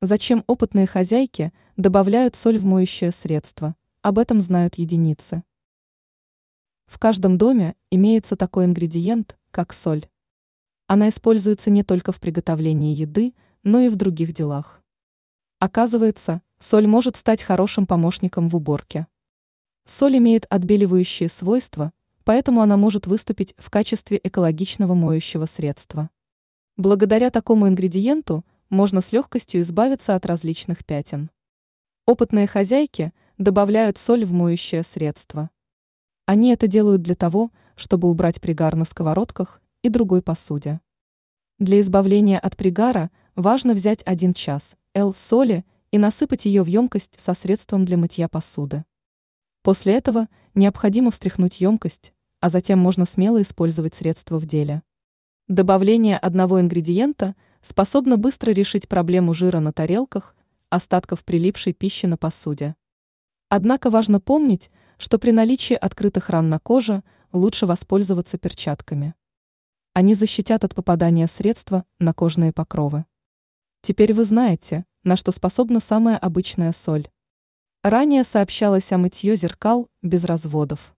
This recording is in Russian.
Зачем опытные хозяйки добавляют соль в моющее средство? Об этом знают единицы. В каждом доме имеется такой ингредиент, как соль. Она используется не только в приготовлении еды, но и в других делах. Оказывается, соль может стать хорошим помощником в уборке. Соль имеет отбеливающие свойства, поэтому она может выступить в качестве экологичного моющего средства. Благодаря такому ингредиенту можно с легкостью избавиться от различных пятен. Опытные хозяйки добавляют соль в моющее средство. Они это делают для того, чтобы убрать пригар на сковородках и другой посуде. Для избавления от пригара важно взять 1 час L соли и насыпать ее в емкость со средством для мытья посуды. После этого необходимо встряхнуть емкость, а затем можно смело использовать средство в деле. Добавление одного ингредиента способно быстро решить проблему жира на тарелках, остатков прилипшей пищи на посуде. Однако важно помнить, что при наличии открытых ран на коже лучше воспользоваться перчатками. Они защитят от попадания средства на кожные покровы. Теперь вы знаете, на что способна самая обычная соль. Ранее сообщалось о мытье зеркал без разводов.